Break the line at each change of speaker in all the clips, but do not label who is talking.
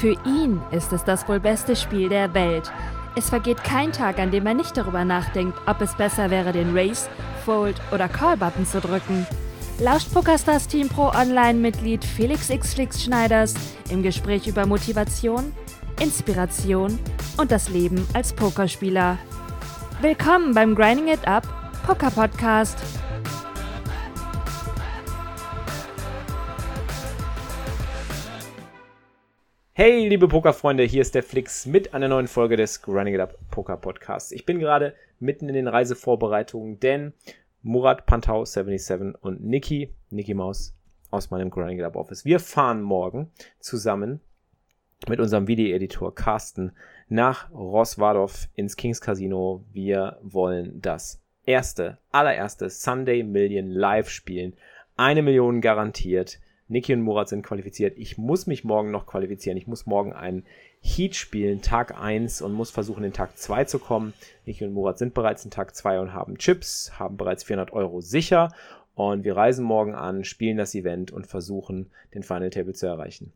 Für ihn ist es das wohl beste Spiel der Welt. Es vergeht kein Tag, an dem er nicht darüber nachdenkt, ob es besser wäre, den Race, Fold oder Call-Button zu drücken. Lauscht PokerStars Team Pro Online-Mitglied Felix X. Schneiders im Gespräch über Motivation, Inspiration und das Leben als Pokerspieler. Willkommen beim Grinding It Up Poker Podcast.
Hey, liebe Pokerfreunde, hier ist der Flix mit einer neuen Folge des Grinding It Up Poker Podcasts. Ich bin gerade mitten in den Reisevorbereitungen, denn Murat Pantau 77 und Niki, Niki Maus aus meinem Grinding It Up Office. Wir fahren morgen zusammen mit unserem Videoeditor Carsten nach Roswadorf ins Kings Casino. Wir wollen das erste, allererste Sunday Million live spielen. Eine Million garantiert. Niki und Murat sind qualifiziert. Ich muss mich morgen noch qualifizieren. Ich muss morgen einen Heat spielen, Tag 1 und muss versuchen, in Tag 2 zu kommen. Niki und Murat sind bereits in Tag 2 und haben Chips, haben bereits 400 Euro sicher. Und wir reisen morgen an, spielen das Event und versuchen, den Final Table zu erreichen.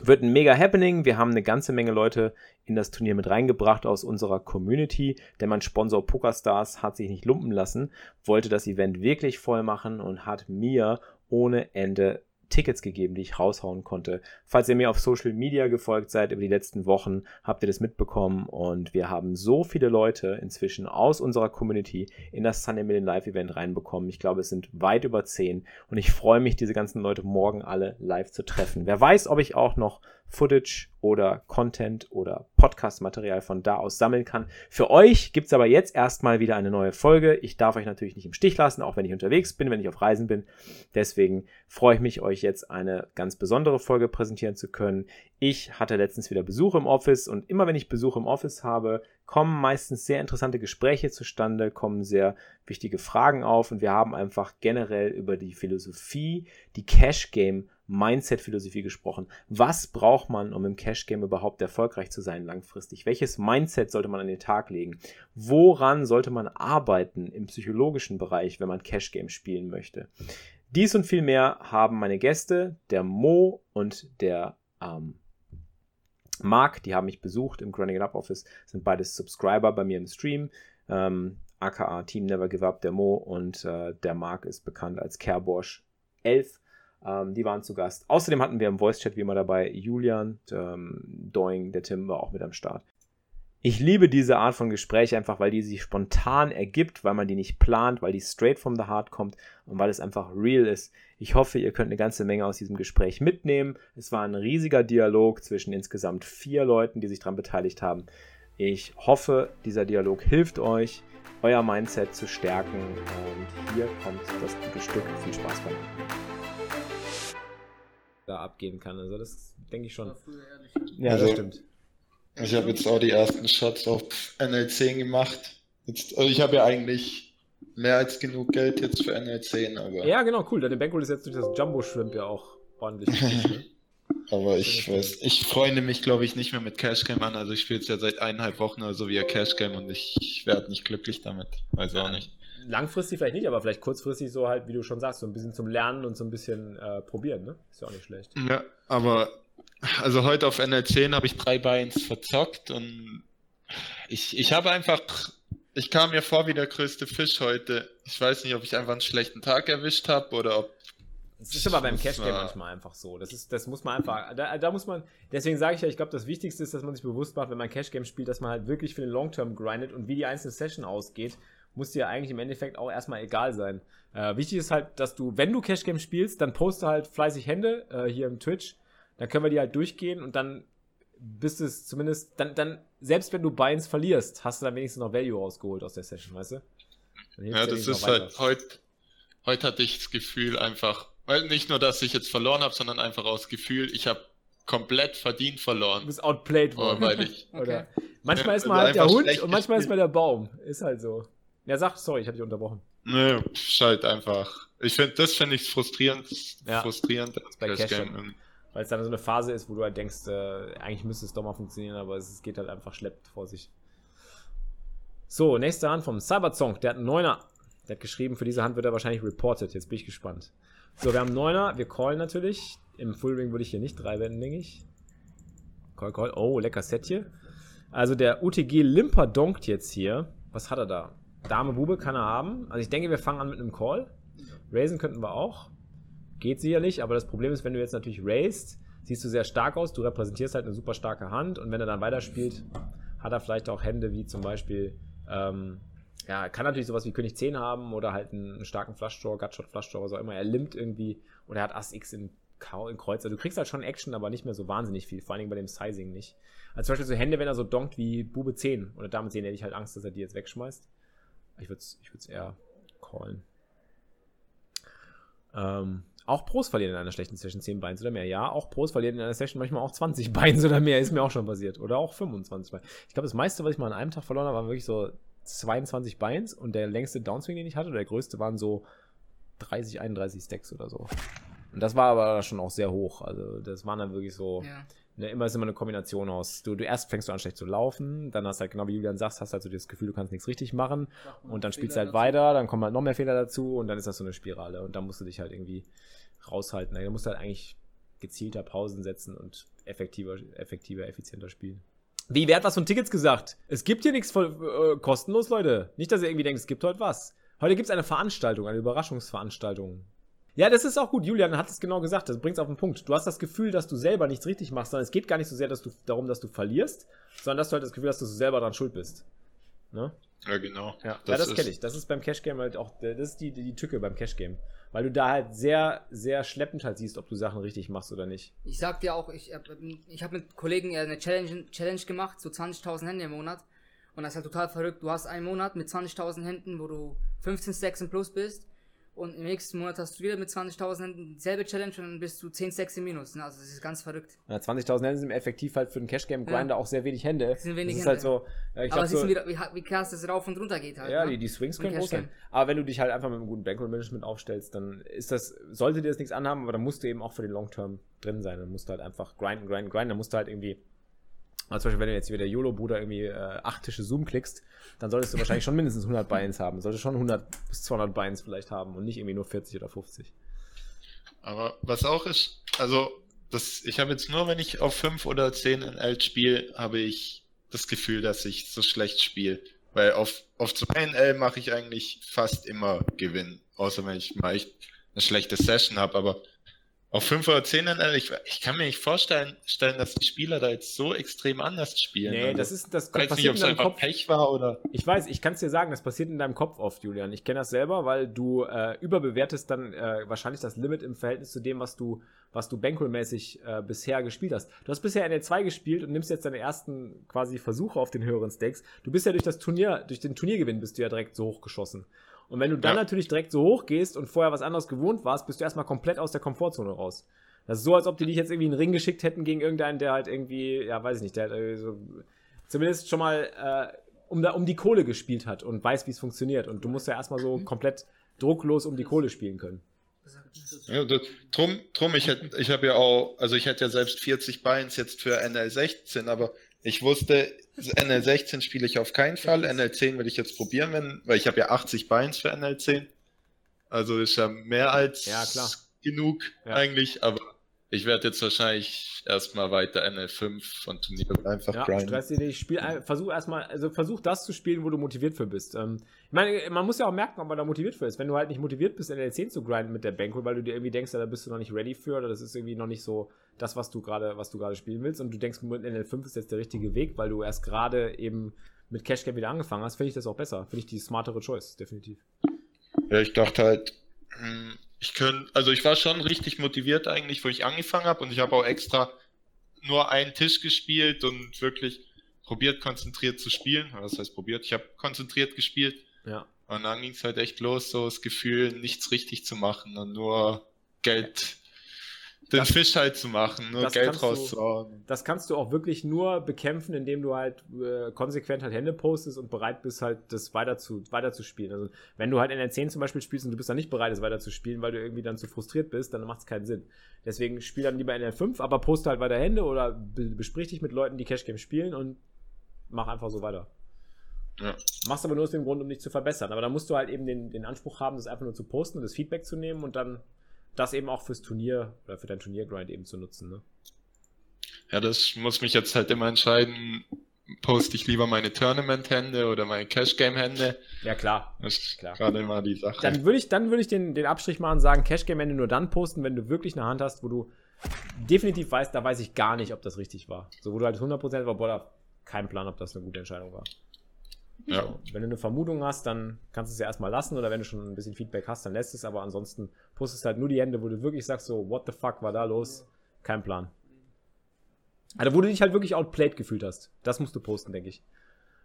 Wird ein mega Happening. Wir haben eine ganze Menge Leute in das Turnier mit reingebracht aus unserer Community, denn mein Sponsor PokerStars hat sich nicht lumpen lassen, wollte das Event wirklich voll machen und hat mir ohne Ende Tickets gegeben, die ich raushauen konnte. Falls ihr mir auf Social Media gefolgt seid über die letzten Wochen, habt ihr das mitbekommen und wir haben so viele Leute inzwischen aus unserer Community in das Sunday Million Live Event reinbekommen. Ich glaube, es sind weit über zehn und ich freue mich, diese ganzen Leute morgen alle live zu treffen. Wer weiß, ob ich auch noch Footage oder Content oder Podcast-Material von da aus sammeln kann. Für euch gibt's aber jetzt erstmal wieder eine neue Folge. Ich darf euch natürlich nicht im Stich lassen, auch wenn ich unterwegs bin, wenn ich auf Reisen bin. Deswegen freue ich mich, euch jetzt eine ganz besondere Folge präsentieren zu können. Ich hatte letztens wieder Besuch im Office und immer wenn ich Besuch im Office habe, kommen meistens sehr interessante Gespräche zustande, kommen sehr wichtige Fragen auf und wir haben einfach generell über die Philosophie, die Cash Game Mindset-Philosophie gesprochen. Was braucht man, um im Cash-Game überhaupt erfolgreich zu sein langfristig? Welches Mindset sollte man an den Tag legen? Woran sollte man arbeiten im psychologischen Bereich, wenn man Cash-Game spielen möchte? Dies und viel mehr haben meine Gäste, der Mo und der ähm, Marc, die haben mich besucht im Grinding It Up Office, sind beides Subscriber bei mir im Stream. Ähm, aka Team Never Give Up, der Mo und äh, der Marc ist bekannt als Kerbosch 11 ähm, die waren zu Gast. Außerdem hatten wir im Voice-Chat wie immer dabei Julian, ähm, Doing, der Tim war auch mit am Start. Ich liebe diese Art von Gespräch einfach, weil die sich spontan ergibt, weil man die nicht plant, weil die straight from the heart kommt und weil es einfach real ist. Ich hoffe, ihr könnt eine ganze Menge aus diesem Gespräch mitnehmen. Es war ein riesiger Dialog zwischen insgesamt vier Leuten, die sich daran beteiligt haben. Ich hoffe, dieser Dialog hilft euch, euer Mindset zu stärken. Und hier kommt das gute Stück. Viel Spaß beim da abgehen kann. Also das denke ich schon.
Ja, also, das stimmt. Ich habe jetzt auch die ersten Shots auf NL10 gemacht. Jetzt, also ich habe ja eigentlich mehr als genug Geld jetzt für NL10, aber.
Ja, genau, cool. Deine Bankroll ist jetzt durch das Jumbo Shrimp ja auch ordentlich.
Ne? aber ich weiß, ich freunde mich, glaube ich, nicht mehr mit Cashcam an. Also ich spiele es ja seit eineinhalb Wochen oder so wie Cashcam und ich, ich werde nicht glücklich damit. Weiß auch nicht
langfristig vielleicht nicht, aber vielleicht kurzfristig so halt, wie du schon sagst, so ein bisschen zum Lernen und so ein bisschen äh, probieren, ne? Ist ja auch nicht schlecht.
Ja, aber also heute auf NL10 habe ich drei Beins verzockt und ich, ich habe einfach, ich kam mir vor wie der größte Fisch heute. Ich weiß nicht, ob ich einfach einen schlechten Tag erwischt habe oder ob
das ist aber beim Cash Game manchmal einfach so. Das ist, das muss man einfach, da, da muss man, deswegen sage ich ja, ich glaube, das Wichtigste ist, dass man sich bewusst macht, wenn man Cash Game spielt, dass man halt wirklich für den Long Term grindet und wie die einzelne Session ausgeht muss dir eigentlich im Endeffekt auch erstmal egal sein. Äh, wichtig ist halt, dass du, wenn du Cash Game spielst, dann poste halt fleißig Hände äh, hier im Twitch. Dann können wir die halt durchgehen und dann bist es zumindest, dann, dann, selbst wenn du Beins verlierst, hast du dann wenigstens noch Value rausgeholt aus der Session, weißt du?
Ja, das ist halt, heute, heute hatte ich das Gefühl einfach, weil nicht nur, dass ich jetzt verloren habe, sondern einfach aus Gefühl, ich habe komplett verdient verloren. Du
bist outplayed worden. Oh, weil ich, okay. Manchmal ist man halt der Hund und manchmal ist man der Baum. Ist halt so. Ja, sag, sorry, ich habe dich unterbrochen.
Nö, halt einfach. Ich finde, das finde ich frustrierend, ja. frustrierend
bei Cash Weil es dann so eine Phase ist, wo du halt denkst, äh, eigentlich müsste es doch mal funktionieren, aber es, geht halt einfach schleppt vor sich. So, nächste Hand vom Cyberzong, der hat einen Neuner. Der hat geschrieben, für diese Hand wird er wahrscheinlich reported. Jetzt bin ich gespannt. So, wir haben einen Neuner, wir callen natürlich. Im Fullring würde ich hier nicht drei wenden, denke ich. Call, call. Oh, lecker Set hier. Also der UTG Limper donkt jetzt hier. Was hat er da? Dame Bube kann er haben. Also ich denke, wir fangen an mit einem Call. Raisen könnten wir auch. Geht sicherlich, aber das Problem ist, wenn du jetzt natürlich raised, siehst du sehr stark aus. Du repräsentierst halt eine super starke Hand und wenn er dann weiterspielt, hat er vielleicht auch Hände wie zum Beispiel, ähm, ja, kann natürlich sowas wie König 10 haben oder halt einen starken Flushdraw, Gutshot Flushdraw, was auch immer. Er limmt irgendwie oder er hat Ass X in, in Kreuz. Also du kriegst halt schon Action, aber nicht mehr so wahnsinnig viel, vor allen Dingen bei dem Sizing nicht. Also zum Beispiel so Hände, wenn er so donkt wie Bube 10 oder Dame 10, hätte ich halt Angst, dass er die jetzt wegschmeißt. Ich würde es ich eher callen. Ähm, auch Pros verlieren in einer schlechten Session 10 Beins oder mehr. Ja, auch Pros verlieren in einer Session manchmal auch 20 Beins oder mehr. Ist mir auch schon passiert. Oder auch 25 Beins. Ich glaube, das meiste, was ich mal an einem Tag verloren habe, waren wirklich so 22 Beins. Und der längste Downswing, den ich hatte, der größte, waren so 30, 31 Stacks oder so. Und das war aber schon auch sehr hoch. Also, das waren dann wirklich so. Ja. Ne, immer ist immer eine Kombination aus. Du, du erst fängst du an schlecht zu laufen, dann hast halt genau wie Julian sagst, hast halt so das Gefühl, du kannst nichts richtig machen und dann spielst du halt dazu. weiter, dann kommen halt noch mehr Fehler dazu und dann ist das so eine Spirale und dann musst du dich halt irgendwie raushalten. Da musst du halt eigentlich gezielter Pausen setzen und effektiver, effektiver, effizienter spielen. Wie, wer hat was von Tickets gesagt? Es gibt hier nichts voll, äh, kostenlos, Leute. Nicht, dass ihr irgendwie denkt, es gibt heute was. Heute gibt es eine Veranstaltung, eine Überraschungsveranstaltung. Ja, das ist auch gut. Julian hat es genau gesagt. Das bringt es auf den Punkt. Du hast das Gefühl, dass du selber nichts richtig machst, sondern es geht gar nicht so sehr dass du, darum, dass du verlierst, sondern dass du halt das Gefühl hast, dass du selber daran schuld bist.
Ne? Ja, genau.
Ja, das, ja, das kenne ich. Das ist beim Cash Game halt auch, das ist die, die Tücke beim Cash Game weil du da halt sehr, sehr schleppend halt siehst, ob du Sachen richtig machst oder nicht.
Ich sag dir auch, ich, ich habe mit Kollegen äh, eine Challenge, Challenge gemacht, so 20.000 Hände im Monat. Und das ist halt total verrückt. Du hast einen Monat mit 20.000 Händen, wo du 15 Stacks im Plus bist und im nächsten Monat hast du wieder mit 20.000 dieselbe Challenge und dann bist du 10 Stacks im Minus. Ne? Also das ist ganz verrückt.
Ja, 20.000 Hände sind effektiv halt für den Cash-Game-Grinder ja. auch sehr wenig Hände. Das sind wenig
das ist Hände. halt so, ich Aber siehst so, du, wie, wie krass das rauf und runter geht halt.
Ja, ne? die, die Swings können groß sein. Aber wenn du dich halt einfach mit einem guten Bankroll-Management aufstellst, dann ist das, sollte dir das nichts anhaben, aber dann musst du eben auch für den Long-Term drin sein. Dann musst du halt einfach grinden, grinden, grinden. Dann musst du halt irgendwie also zum Beispiel, wenn du jetzt wieder der YOLO-Bruder irgendwie äh, acht Tische Zoom klickst, dann solltest du wahrscheinlich schon mindestens 100 Binds haben. Solltest schon 100 bis 200 Binds vielleicht haben und nicht irgendwie nur 40 oder 50.
Aber was auch ist, also das, ich habe jetzt nur, wenn ich auf 5 oder 10 NL spiele, habe ich das Gefühl, dass ich so schlecht spiele. Weil auf, auf 2 NL mache ich eigentlich fast immer Gewinn. Außer wenn ich mal echt eine schlechte Session habe. Aber auf 5 oder 10 dann, ich, ich kann mir nicht vorstellen, stellen, dass die Spieler da jetzt so extrem anders spielen.
Nee, also, das ist, das
weiß nicht, ob es einfach Kopf. Pech war oder.
Ich weiß, ich kann es dir sagen, das passiert in deinem Kopf oft, Julian. Ich kenne das selber, weil du äh, überbewertest dann äh, wahrscheinlich das Limit im Verhältnis zu dem, was du, was du bankroll-mäßig äh, bisher gespielt hast. Du hast bisher NL2 gespielt und nimmst jetzt deine ersten quasi Versuche auf den höheren Stakes. Du bist ja durch das Turnier, durch den Turniergewinn bist du ja direkt so hochgeschossen. Und wenn du dann ja. natürlich direkt so hoch gehst und vorher was anderes gewohnt warst, bist du erstmal komplett aus der Komfortzone raus. Das ist so, als ob die dich jetzt irgendwie in den Ring geschickt hätten gegen irgendeinen, der halt irgendwie, ja, weiß ich nicht, der halt so, zumindest schon mal äh, um, da, um die Kohle gespielt hat und weiß, wie es funktioniert. Und du musst ja erstmal so komplett drucklos um die Kohle spielen können.
Ja, das, drum, drum, ich hätte, ich habe ja auch, also ich hätte ja selbst 40 Beins jetzt für NL16, aber ich wusste, NL16 spiele ich auf keinen Fall. NL10 will ich jetzt probieren, wenn, weil ich habe ja 80 Beins für NL10. Also ist ja mehr als
ja,
genug ja. eigentlich, aber ich werde jetzt wahrscheinlich erstmal weiter NL5 von Turnier einfach
ja, grinden. Dir nicht. Spiel, versuch erstmal, also versuch das zu spielen, wo du motiviert für bist. Ähm, ich meine, man muss ja auch merken, ob man da motiviert für ist. Wenn du halt nicht motiviert bist, NL10 zu grinden mit der Bankroll, weil du dir irgendwie denkst, ja, da bist du noch nicht ready für oder das ist irgendwie noch nicht so das, was du gerade, was du gerade spielen willst und du denkst, mit NL5 ist jetzt der richtige Weg, weil du erst gerade eben mit Cashcap wieder angefangen hast, finde ich das auch besser. Finde ich die smartere Choice, definitiv.
Ja, ich dachte halt, hm, ich könnte, also ich war schon richtig motiviert eigentlich, wo ich angefangen habe und ich habe auch extra nur einen Tisch gespielt und wirklich probiert, konzentriert zu spielen. Was heißt probiert? Ich habe konzentriert gespielt.
Ja.
Und dann ging es halt echt los, so das Gefühl, nichts richtig zu machen und nur Geld den das, Fisch halt zu machen, nur Geld rauszuhauen.
Das kannst du auch wirklich nur bekämpfen, indem du halt äh, konsequent halt Hände postest und bereit bist, halt das weiter zu, weiter zu spielen. Also wenn du halt in der 10 zum Beispiel spielst und du bist dann nicht bereit, das weiter zu spielen, weil du irgendwie dann zu frustriert bist, dann macht es keinen Sinn. Deswegen spiel dann lieber in der 5, aber poste halt weiter Hände oder be besprich dich mit Leuten, die Cash Game spielen und mach einfach so weiter. Ja. Machst aber nur aus dem Grund, um dich zu verbessern. Aber dann musst du halt eben den, den Anspruch haben, das einfach nur zu posten und das Feedback zu nehmen und dann das eben auch fürs Turnier oder für dein Turniergrind eben zu nutzen, ne?
Ja, das muss mich jetzt halt immer entscheiden, poste ich lieber meine Tournament-Hände oder meine Cash-Game-Hände.
Ja, klar.
Das ist
Klar.
gerade immer die Sache.
Dann würde ich, dann würde ich den, den Abstrich machen und sagen, Cash-Game-Ende nur dann posten, wenn du wirklich eine Hand hast, wo du definitiv weißt, da weiß ich gar nicht, ob das richtig war. So, wo du halt 100% war, boah, da kein Plan, ob das eine gute Entscheidung war.
Ja.
Wenn du eine Vermutung hast, dann kannst du es ja erstmal lassen oder wenn du schon ein bisschen Feedback hast, dann lässt es, aber ansonsten postest halt nur die Hände, wo du wirklich sagst, so, what the fuck war da los? Kein Plan. Also, wo du dich halt wirklich outplayed gefühlt hast. Das musst du posten, denke ich.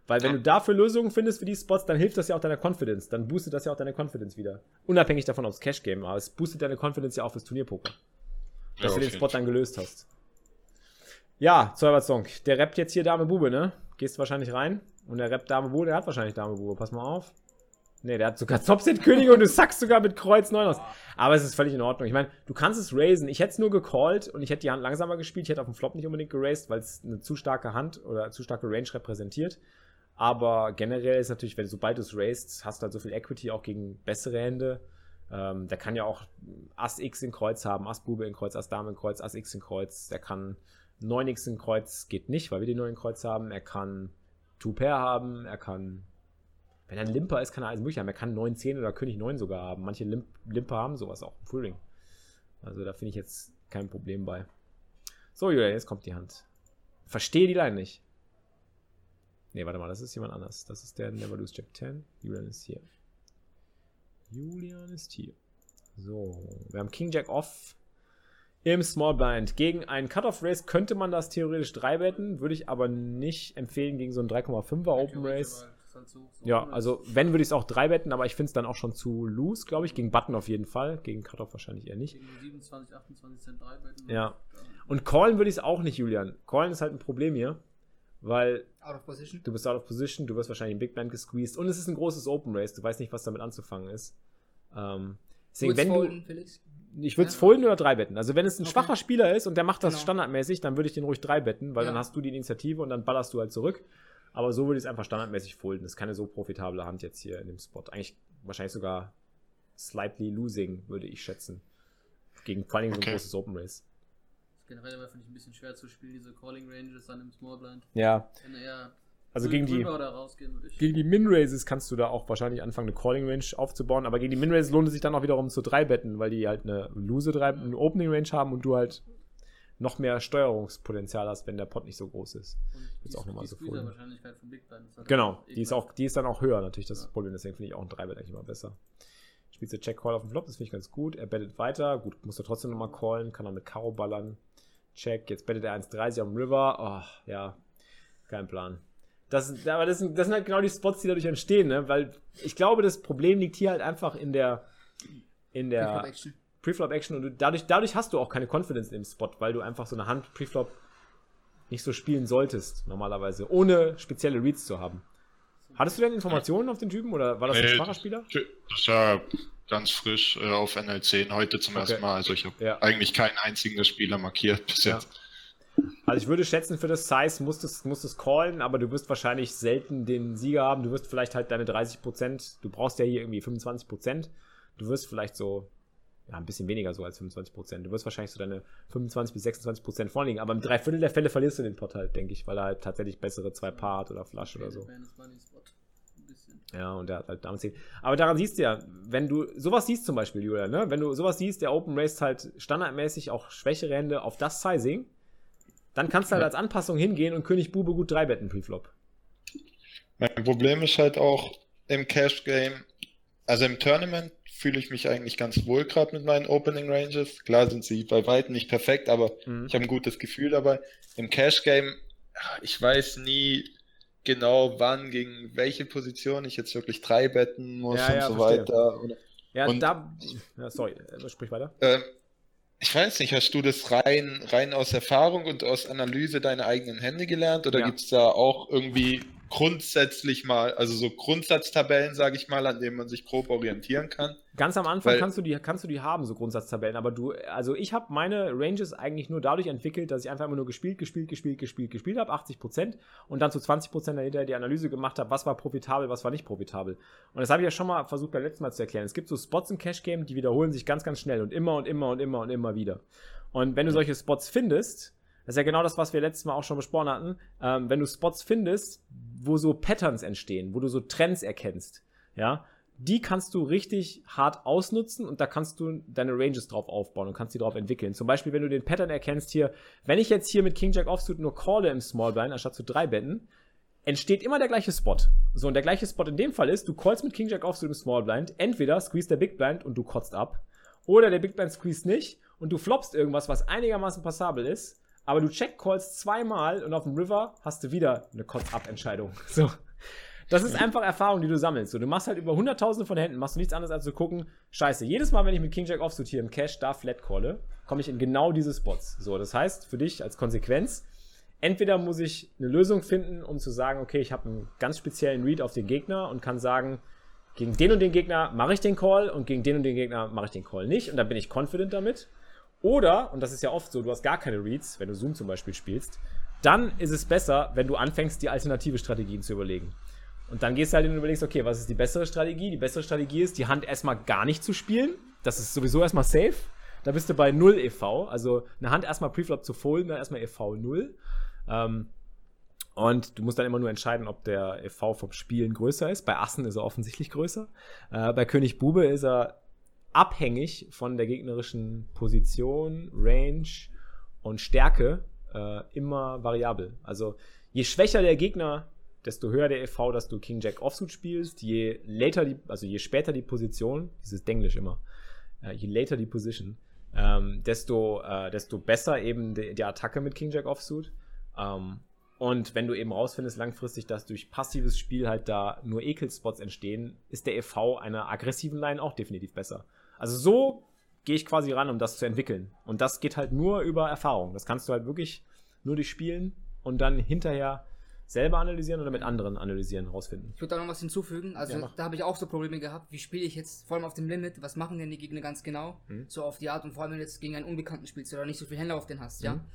Weil wenn
Ja.
du dafür Lösungen findest für die Spots, dann hilft das ja auch deiner Confidence. Dann boostet das ja auch deine Confidence wieder. Unabhängig davon, ob es Cash Game, aber es boostet deine Confidence ja auch fürs Turnierpoker.
Ja,
Dass
auf
du den Spot dann gelöst hast. Ja, Zaubersong. Der rappt jetzt hier Dame Bube, ne? Gehst wahrscheinlich rein. Und der rappt Dame Bube, der hat wahrscheinlich Dame Bube. Pass mal auf. Ne, der hat sogar Topset Könige und du sackst sogar mit Kreuz 9 aus. Aber es ist völlig in Ordnung. Ich meine, du kannst es raisen. Ich hätte es nur gecallt und ich hätte die Hand langsamer gespielt. Ich hätte auf dem Flop nicht unbedingt geraced, weil es eine zu starke Hand oder zu starke Range repräsentiert. Aber generell ist natürlich, wenn sobald du es raised, hast du halt so viel Equity auch gegen bessere Hände. Ähm, der kann ja auch Ass X in Kreuz haben, Ass Bube in Kreuz, Ass Dame in Kreuz, Ass X in Kreuz. Der kann 9x in Kreuz, geht nicht, weil wir die 9 in Kreuz haben. Er kann Two Pair haben, er kann, wenn er ein Limper ist, kann er alles mögliche haben. Er kann 9, 10 oder König 9 sogar haben. Manche Limp Limper haben sowas auch im Fullring. Also da finde ich jetzt kein Problem bei. So, Julian, jetzt kommt die Hand. Verstehe die Line nicht. Nee, warte mal, das ist jemand anders. Das ist der Never Lose Jack 10. Julian ist hier. Julian ist hier. So, wir haben King Jack off im Small Blind. Gegen einen Cut-Off Race könnte man das theoretisch 3 wetten, würde ich aber nicht empfehlen gegen so einen 3,5er Open Race. Ja, also wenn würde ich es auch 3 wetten, aber ich finde es dann auch schon zu loose, glaube ich. Gegen Button auf jeden Fall, gegen Cut-Off wahrscheinlich eher nicht.
Gegen 27, 28 Cent 3 betten.
Ja. Und callen würde ich es auch nicht, Julian. Callen ist halt ein Problem hier, weil
Out of position.
du bist out of position, du wirst wahrscheinlich im Big Blind gesqueezed und es ist ein großes Open Race, du weißt nicht, was damit anzufangen ist. Ähm, deswegen, wenn du. Ich würde es
Ja.
folden oder drei betten. Also wenn es ein
Okay.
schwacher Spieler ist und der macht das
Genau.
standardmäßig, dann würde ich den ruhig drei betten, weil
Ja.
dann hast du die Initiative und dann ballerst du halt zurück. Aber so würde ich es einfach standardmäßig folden. Das ist keine so profitable Hand jetzt hier in dem Spot. Eigentlich wahrscheinlich sogar slightly losing, würde ich schätzen. Gegen vor allem so ein
Okay.
großes Open Race.
Generell finde ich ein bisschen schwer zu spielen, diese Calling Ranges dann im Small Blind.
Ja,
Wenn er
also gegen die, gegen die Min-Raises kannst du da auch wahrscheinlich anfangen, eine Calling-Range aufzubauen. Aber gegen die Min-Raises lohnt es sich dann auch wiederum zu drei betten, weil die halt eine Lose drei, eine Opening-Range haben und du halt noch mehr Steuerungspotenzial hast, wenn der Pot nicht so groß ist.
Und
Jetzt
die,
auch nochmal so.
Wahrscheinlichkeit von Big Blind ist halt
Genau, die ist auch, die ist dann auch höher natürlich, das
Ja.
das Problem. Deswegen finde ich auch ein 3 Bet eigentlich immer besser. Spielst du Check Call auf dem Flop, das finde ich ganz gut. Er bettet weiter, gut, muss er trotzdem nochmal callen, kann er mit Karo ballern. Check, jetzt bettet er 1,30 am River. Oh, ja, kein Plan. Das, aber das sind, das sind halt genau die Spots, die dadurch entstehen, ne? Weil ich glaube, das Problem liegt hier halt einfach in der, in der
Pre-flop Action.
Preflop-Action und du, dadurch, dadurch hast du auch keine Confidence in dem Spot, weil du einfach so eine Hand Preflop nicht so spielen solltest, normalerweise, ohne spezielle Reads zu haben. Hattest du denn Informationen auf den Typen oder war das ein
Nee,
schwacher Spieler?
Das war ganz frisch äh, auf NL10 heute zum
Okay.
ersten Mal. Also ich habe
Ja.
eigentlich keinen einzigen der Spieler markiert bis
Ja.
jetzt.
Also ich würde schätzen, für das Size musst du es musst callen, aber du wirst wahrscheinlich selten den Sieger haben. Du wirst vielleicht halt deine 30%, du brauchst ja hier irgendwie 25%. Du wirst vielleicht so, ja, ein bisschen weniger so als 25%. Du wirst wahrscheinlich so deine 25 bis 26% vorliegen. Aber im Dreiviertel der Fälle verlierst du den Pot halt, denke ich, weil er halt tatsächlich bessere zwei Paar hat oder Flush oder so. Ja, und der hat halt damit 10. Aber daran siehst du ja, wenn du sowas siehst zum Beispiel, Julia, ne? Wenn du sowas siehst, der Open Race halt standardmäßig auch schwächere Hände auf das Sizing, dann kannst du halt als Anpassung hingehen und König Bube gut drei betten Preflop.
Mein Problem ist halt auch im Cash Game, also im Tournament fühle ich mich eigentlich ganz wohl gerade mit meinen Opening Ranges. Klar sind sie bei weitem nicht perfekt, aber
Mhm.
ich habe ein gutes Gefühl dabei. Im Cash Game, ich weiß nie genau, wann gegen welche Position ich jetzt wirklich drei betten muss
Ja,
und
ja,
so
verstehe.
weiter.
Ja,
Und-
da. Ja, sorry, äh, sprich weiter.
ähm, ich weiß nicht, hast du das rein, rein aus Erfahrung und aus Analyse deiner eigenen Hände gelernt oder
Ja.
gibt es da auch irgendwie grundsätzlich mal, also so Grundsatztabellen, sage ich mal, an denen man sich grob orientieren kann?
Ganz am Anfang
Weil-
kannst du die kannst du die haben, so Grundsatztabellen, aber du, also ich habe meine Ranges eigentlich nur dadurch entwickelt, dass ich einfach immer nur gespielt, gespielt, gespielt, gespielt, gespielt habe, 80% und dann zu 20% dahinter die Analyse gemacht habe, was war profitabel, was war nicht profitabel. Und das habe ich ja schon mal versucht beim letzten Mal zu erklären. Es gibt so Spots im Cash Game, die wiederholen sich ganz, ganz schnell und immer und immer und immer und immer wieder. Und wenn du solche Spots findest, Das ist ja genau das, was wir letztes Mal auch schon besprochen hatten. Ähm, wenn du Spots findest, wo so Patterns entstehen, wo du so Trends erkennst, ja, die kannst du richtig hart ausnutzen und da kannst du deine Ranges drauf aufbauen und kannst die drauf entwickeln. Zum Beispiel, wenn du den Pattern erkennst hier, wenn ich jetzt hier mit King Jack Offsuit nur calle im Small Blind anstatt zu drei Betten, entsteht immer der gleiche Spot. So, und der gleiche Spot in dem Fall ist, du callst mit King Jack Offsuit im Small Blind, entweder squeeze der Big Blind und du kotzt ab, oder der Big Blind squeeze nicht und du floppst irgendwas, was einigermaßen passabel ist, aber du check callst zweimal und auf dem River hast du wieder eine Kotz-Up-Entscheidung. So. Das ist einfach Erfahrung, die du sammelst. So, du machst halt über hunderttausende von Händen, machst du nichts anderes als zu gucken, scheiße, jedes Mal, wenn ich mit King Jack Offsuit hier im Cash da flat calle, komme ich in genau diese Spots. So, das heißt, für dich als Konsequenz, entweder muss ich eine Lösung finden, um zu sagen, okay, ich habe einen ganz speziellen Read auf den Gegner und kann sagen, gegen den und den Gegner mache ich den Call und gegen den und den Gegner mache ich den Call nicht und dann bin ich confident damit. Oder, und das ist ja oft so, du hast gar keine Reads, wenn du Zoom zum Beispiel spielst, dann ist es besser, wenn du anfängst, die alternative Strategien zu überlegen. Und dann gehst du halt hin und überlegst, okay, was ist die bessere Strategie? Die bessere Strategie ist, die Hand erstmal gar nicht zu spielen. Das ist sowieso erstmal safe. Da bist du bei 0 EV. Also eine Hand erstmal Preflop zu folden, dann erstmal EV 0. Ähm, und du musst dann immer nur entscheiden, ob der EV vom Spielen größer ist. Bei Assen ist er offensichtlich größer. Äh, bei König Bube ist er abhängig von der gegnerischen Position, Range und Stärke äh, immer variabel. Also je schwächer der Gegner desto höher der EV, dass du King Jack Offsuit spielst, je later die, also je später die Position, dieses Denglisch immer, äh, je later die Position, ähm, desto, äh, desto besser eben die, die, Attacke mit King Jack Offsuit. Ähm, und wenn du eben rausfindest langfristig, dass durch passives Spiel halt da nur Ekelspots entstehen, ist der EV einer aggressiven Line auch definitiv besser. Also so gehe ich quasi ran, um das zu entwickeln. Und das geht halt nur über Erfahrung. Das kannst du halt wirklich nur durch Spielen und dann hinterher selber analysieren oder mit anderen analysieren, rausfinden.
Ich würde da noch was hinzufügen. Also ja, da habe ich auch so Probleme gehabt. Wie spiele ich jetzt vor allem auf dem Limit? Was machen denn die Gegner ganz genau? Mhm. So auf die Art und vor allem, wenn du jetzt gegen einen Unbekannten spielst oder nicht so viel Händler auf den hast, mhm. ja?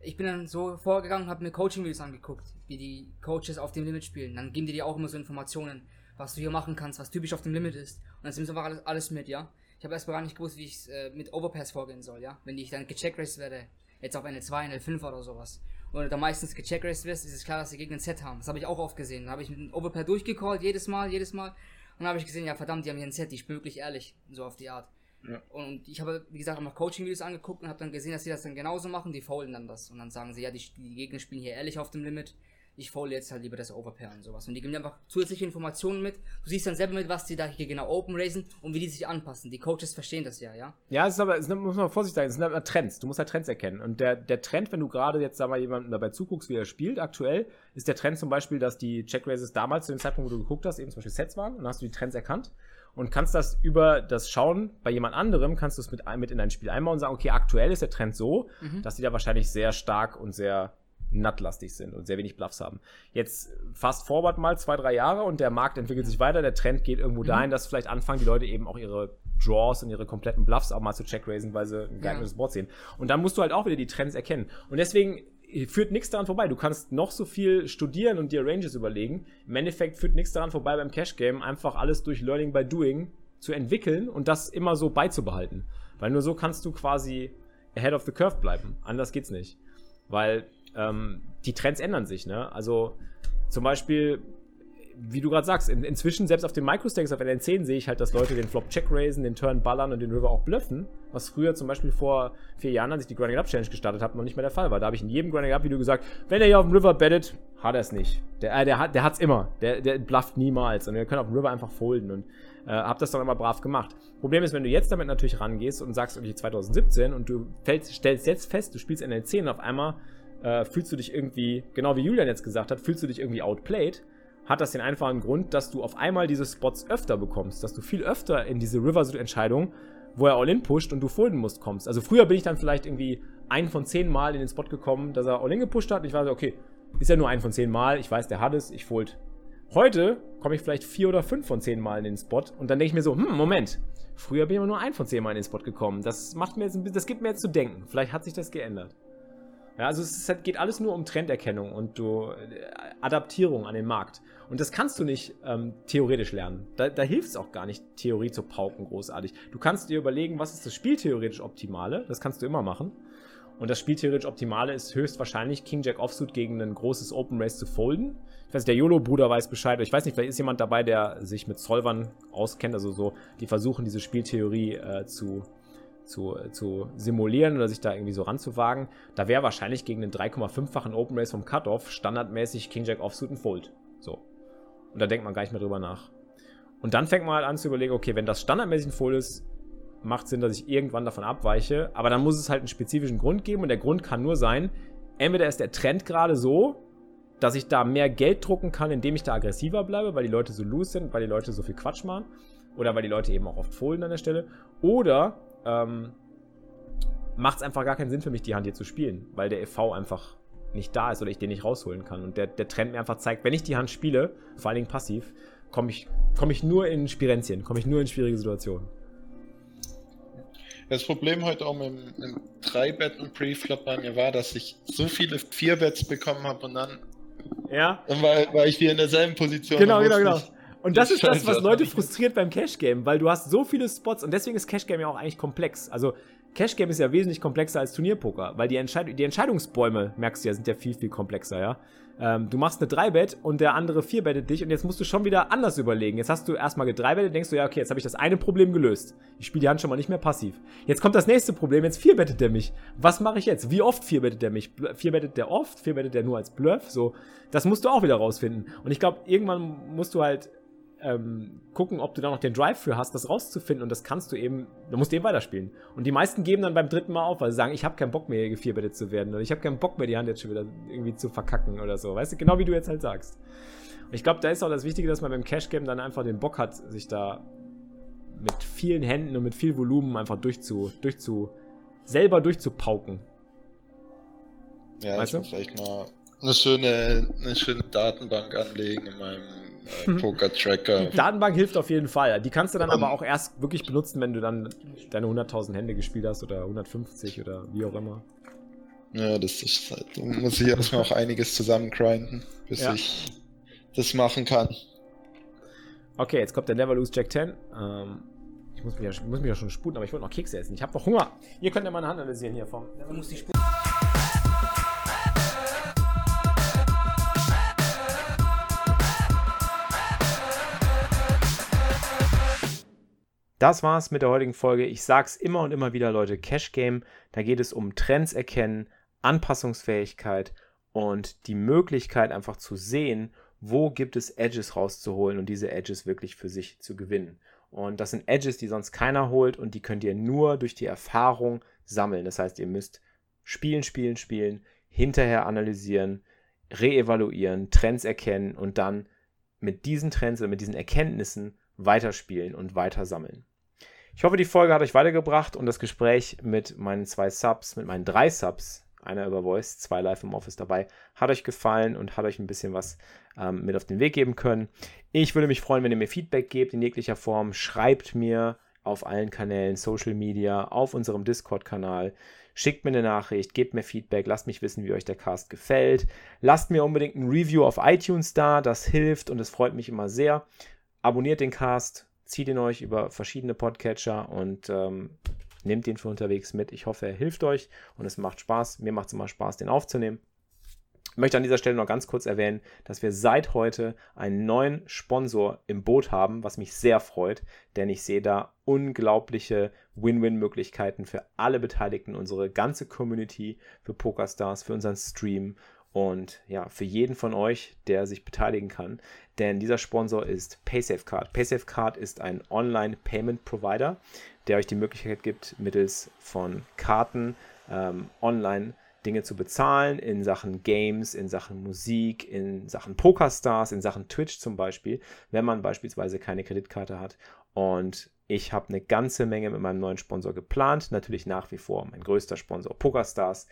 Ich bin dann so vorgegangen und habe mir Coaching-Videos angeguckt, wie die Coaches auf dem Limit spielen. Dann geben die dir auch immer so Informationen, was du hier machen kannst, was typisch auf dem Limit ist. Und dann sind einfach alles, alles mit, ja? Ich habe erstmal gar nicht gewusst, wie ich äh, mit Overpass vorgehen soll, ja? Wenn ich dann gecheckraced werde, jetzt auf eine 2, eine 5 oder sowas du da meistens gecheckraced wirst, ist es klar, dass die Gegner ein Set haben. Das habe ich auch oft gesehen. Da habe ich mit einem Overpair durchgecallt, jedes Mal, jedes Mal. Und dann habe ich gesehen, ja verdammt, die haben hier ein Set, ich bin wirklich ehrlich, so auf die Art. Ja. Und ich habe, wie gesagt, auch noch Coaching-Videos angeguckt und habe dann gesehen, dass sie das dann genauso machen, die faulen dann das. Und dann sagen sie, ja, die, die Gegner spielen hier ehrlich auf dem Limit ich faul jetzt halt lieber das Overpair und sowas. Und die geben dir einfach zusätzliche Informationen mit. Du siehst dann selber mit, was die da hier genau open raisen und wie die sich anpassen. Die Coaches verstehen das ja, ja?
Ja, es ist aber, es muss man vorsichtig sein, es sind aber Trends. Du musst halt Trends erkennen. Und der, der Trend, wenn du gerade jetzt, sag mal, jemanden dabei zuguckst, wie er spielt, aktuell, ist der Trend zum Beispiel, dass die Check Raises damals zu dem Zeitpunkt, wo du geguckt hast, eben zum Beispiel Sets waren und dann hast du die Trends erkannt und kannst das über das Schauen bei jemand anderem, kannst du es mit, mit in dein Spiel einbauen und sagen, okay, aktuell ist der Trend so, mhm. dass die da wahrscheinlich sehr stark und sehr nuttlastig sind und sehr wenig Bluffs haben. Jetzt fast forward mal zwei, drei Jahre und der Markt entwickelt sich weiter, der Trend geht irgendwo mhm. dahin, dass vielleicht anfangen die Leute eben auch ihre Draws und ihre kompletten Bluffs auch mal zu checkraisen, weil sie ein geeignetes ja. Board sehen. Und dann musst du halt auch wieder die Trends erkennen. Und deswegen führt nichts daran vorbei. Du kannst noch so viel studieren und dir Ranges überlegen. Im Endeffekt führt nichts daran vorbei beim Cash Game, einfach alles durch Learning by Doing zu entwickeln und das immer so beizubehalten. Weil nur so kannst du quasi ahead of the curve bleiben. Anders geht's nicht. Weil ähm, die Trends ändern sich, ne? Also zum Beispiel, wie du gerade sagst, in, inzwischen selbst auf den Microstakes auf NN10 sehe ich halt, dass Leute den Flop check raisen, den Turn ballern und den River auch bluffen, was früher zum Beispiel vor vier Jahren, als ich die Grinding Up Challenge gestartet habe, noch nicht mehr der Fall war. Da habe ich in jedem Grinding Up Video gesagt, wenn er hier auf dem River bettet, hat er es nicht. Der, äh, der, hat, der immer. Der, der blufft niemals. Und wir können auf dem River einfach folden und äh, hab das dann immer brav gemacht. Problem ist, wenn du jetzt damit natürlich rangehst und sagst, okay, 2017 und du fällst, stellst jetzt fest, du spielst NN10 und auf einmal äh, fühlst du dich irgendwie, genau wie Julian jetzt gesagt hat, fühlst du dich irgendwie outplayed, hat das den einfachen Grund, dass du auf einmal diese Spots öfter bekommst, dass du viel öfter in diese River-Entscheidung, wo er All-In pusht und du folden musst, kommst. Also früher bin ich dann vielleicht irgendwie ein von zehn Mal in den Spot gekommen, dass er All-In gepusht hat und ich war so, okay, ist ja nur ein von zehn Mal, ich weiß, der hat es, ich fold. Heute komme ich vielleicht vier oder fünf von zehn Mal in den Spot und dann denke ich mir so, hm, Moment, früher bin ich immer nur ein von zehn Mal in den Spot gekommen. Das macht mir jetzt ein bisschen, das gibt mir jetzt zu denken. Vielleicht hat sich das geändert. Ja, also es halt, geht alles nur um Trenderkennung und du, äh, Adaptierung an den Markt. Und das kannst du nicht ähm, theoretisch lernen. Da, da hilft es auch gar nicht, Theorie zu pauken großartig. Du kannst dir überlegen, was ist das spieltheoretisch Optimale. Das kannst du immer machen. Und das spieltheoretisch Optimale ist höchstwahrscheinlich King Jack Offsuit gegen ein großes Open Race zu folden. Ich weiß, der YOLO-Bruder weiß Bescheid. Ich weiß nicht, vielleicht ist jemand dabei, der sich mit Solvern auskennt. Also so, die versuchen diese Spieltheorie äh, zu, zu, zu simulieren oder sich da irgendwie so ranzuwagen. Da wäre wahrscheinlich gegen einen 3,5-fachen Open Race vom Cutoff standardmäßig King Jack Offsuit ein Fold. So. Und da denkt man gar nicht mehr drüber nach. Und dann fängt man halt an zu überlegen, okay, wenn das standardmäßig ein Fold ist, macht Sinn, dass ich irgendwann davon abweiche. Aber dann muss es halt einen spezifischen Grund geben und der Grund kann nur sein, entweder ist der Trend gerade so, dass ich da mehr Geld drucken kann, indem ich da aggressiver bleibe, weil die Leute so loose sind, weil die Leute so viel Quatsch machen. Oder weil die Leute eben auch oft folden an der Stelle. Oder ähm, macht es einfach gar keinen Sinn für mich, die Hand hier zu spielen, weil der EV einfach nicht da ist oder ich den nicht rausholen kann. Und der, der Trend mir einfach zeigt, wenn ich die Hand spiele, vor allen Dingen passiv, komme ich, komm ich nur in Spirenzien, komme ich nur in schwierige Situationen.
Das Problem heute auch mit dem 3-Bet und Preflop bei mir war, dass ich so viele 4-Bets bekommen habe und dann,
ja.
dann war, war ich wieder in derselben Position.
Genau, genau, genau. Und das ist das, was Leute frustriert beim Cash Game, weil du hast so viele Spots und deswegen ist Cash Game ja auch eigentlich komplex. Also Cash Game ist ja wesentlich komplexer als Turnierpoker, weil die, Entscheid die Entscheidungsbäume, merkst du ja, sind ja viel, viel komplexer, ja. Ähm, du machst eine 3-Bet und der andere 4-bettet dich und jetzt musst du schon wieder anders überlegen. Jetzt hast du erstmal gedreibettet, denkst du, ja, okay, jetzt habe ich das eine Problem gelöst. Ich spiele die Hand schon mal nicht mehr passiv. Jetzt kommt das nächste Problem, jetzt 4-bettet der mich. Was mache ich jetzt? Wie oft 4-bettet der mich? 4-bettet der oft? 4-bettet der nur als Bluff? So, das musst du auch wieder rausfinden. Und ich glaube, irgendwann musst du halt ähm, gucken, ob du da noch den Drive für hast, das rauszufinden. Und das kannst du eben, du musst eben weiterspielen. Und die meisten geben dann beim dritten Mal auf, weil sie sagen, ich habe keinen Bock mehr, gefierbettet zu werden. Oder ich habe keinen Bock mehr, die Hand jetzt schon wieder irgendwie zu verkacken oder so. Weißt du, genau wie du jetzt halt sagst. Und ich glaube, da ist auch das Wichtige, dass man beim Cash Game dann einfach den Bock hat, sich da mit vielen Händen und mit viel Volumen einfach durchzu, durchzu, selber durchzupauken.
Ja, weißt ich du? muss vielleicht mal eine schöne, eine schöne Datenbank anlegen in meinem Poker-Tracker.
Datenbank hilft auf jeden Fall. Die kannst du dann um, aber auch erst wirklich benutzen, wenn du dann deine 100.000 Hände gespielt hast oder 150 oder wie auch immer.
Ja, das ist halt, da muss ich erstmal auch einiges zusammengrinden, bis ja. ich das machen kann.
Okay, jetzt kommt der Never Lose Jack 10. Ähm, ich muss mich, ja, muss mich ja schon sputen, aber ich wollte noch Kekse essen. Ich habe noch Hunger. Ihr könnt ja meine Hand analysieren hier vom. Du musst die sputen. Das war's mit der heutigen Folge. Ich sag's immer und immer wieder, Leute, Cash Game, da geht es um Trends erkennen, Anpassungsfähigkeit und die Möglichkeit einfach zu sehen, wo gibt es Edges rauszuholen und diese Edges wirklich für sich zu gewinnen. Und das sind Edges, die sonst keiner holt und die könnt ihr nur durch die Erfahrung sammeln. Das heißt, ihr müsst spielen, spielen, spielen, hinterher analysieren, reevaluieren, Trends erkennen und dann mit diesen Trends oder mit diesen Erkenntnissen weiterspielen und weiter sammeln. Ich hoffe, die Folge hat euch weitergebracht und das Gespräch mit meinen zwei Subs, mit meinen drei Subs, einer über Voice, zwei live im Office dabei, hat euch gefallen und hat euch ein bisschen was ähm, mit auf den Weg geben können. Ich würde mich freuen, wenn ihr mir Feedback gebt in jeglicher Form. Schreibt mir auf allen Kanälen, Social Media, auf unserem Discord-Kanal. Schickt mir eine Nachricht, gebt mir Feedback, lasst mich wissen, wie euch der Cast gefällt. Lasst mir unbedingt ein Review auf iTunes da, das hilft und es freut mich immer sehr abonniert den Cast, zieht ihn euch über verschiedene Podcatcher und ähm, nehmt ihn für unterwegs mit. Ich hoffe, er hilft euch und es macht Spaß. Mir macht es immer Spaß, den aufzunehmen. Ich möchte an dieser Stelle noch ganz kurz erwähnen, dass wir seit heute einen neuen Sponsor im Boot haben, was mich sehr freut, denn ich sehe da unglaubliche Win-Win-Möglichkeiten für alle Beteiligten, unsere ganze Community, für PokerStars, für unseren Stream und ja, für jeden von euch, der sich beteiligen kann. Denn dieser Sponsor ist PaySafeCard. PaySafeCard ist ein Online-Payment-Provider, der euch die Möglichkeit gibt, mittels von Karten ähm, online Dinge zu bezahlen in Sachen Games, in Sachen Musik, in Sachen PokerStars, in Sachen Twitch zum Beispiel, wenn man beispielsweise keine Kreditkarte hat. Und ich habe eine ganze Menge mit meinem neuen Sponsor geplant. Natürlich nach wie vor mein größter Sponsor PokerStars,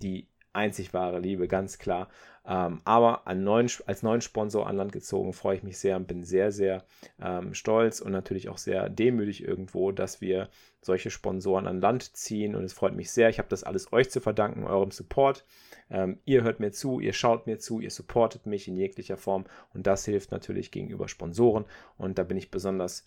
die einzig wahre Liebe, ganz klar. Ähm, aber neuen, als neuen Sponsor an Land gezogen, freue ich mich sehr und bin sehr, sehr ähm, stolz und natürlich auch sehr demütig irgendwo, dass wir solche Sponsoren an Land ziehen. Und es freut mich sehr. Ich habe das alles euch zu verdanken, eurem Support. Ähm, ihr hört mir zu, ihr schaut mir zu, ihr supportet mich in jeglicher Form. Und das hilft natürlich gegenüber Sponsoren. Und da bin ich besonders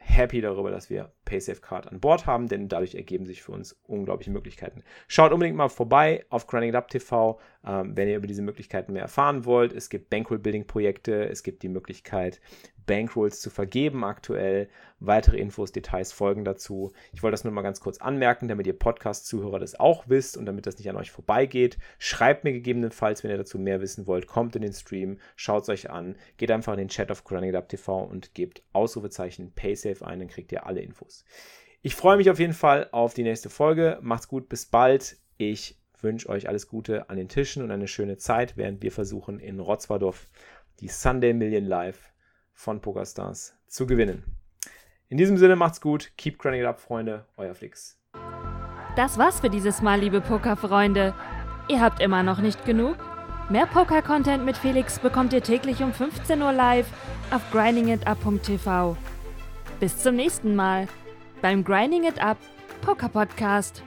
happy darüber, dass wir PaySafe Card an Bord haben, denn dadurch ergeben sich für uns unglaubliche Möglichkeiten. Schaut unbedingt mal vorbei auf Grinding Up TV, ähm, wenn ihr über diese Möglichkeiten mehr erfahren wollt. Es gibt Bankroll-Building-Projekte, es gibt die Möglichkeit, Bankrolls zu vergeben aktuell. Weitere Infos, Details folgen dazu. Ich wollte das nur mal ganz kurz anmerken, damit ihr Podcast-Zuhörer das auch wisst und damit das nicht an euch vorbeigeht. Schreibt mir gegebenenfalls, wenn ihr dazu mehr wissen wollt, kommt in den Stream, schaut es euch an, geht einfach in den Chat auf TV und gebt Ausrufezeichen PaySafe ein, dann kriegt ihr alle Infos. Ich freue mich auf jeden Fall auf die nächste Folge. Macht's gut, bis bald. Ich wünsche euch alles Gute an den Tischen und eine schöne Zeit, während wir versuchen, in Rotzwardorf die Sunday Million Live von PokerStars zu gewinnen. In diesem Sinne macht's gut, keep grinding it up, Freunde, euer Flix.
Das war's für dieses Mal, liebe Pokerfreunde. Ihr habt immer noch nicht genug? Mehr Poker-Content mit Felix bekommt ihr täglich um 15 Uhr live auf grindingitup.tv. Bis zum nächsten Mal beim Grinding It Up Poker Podcast.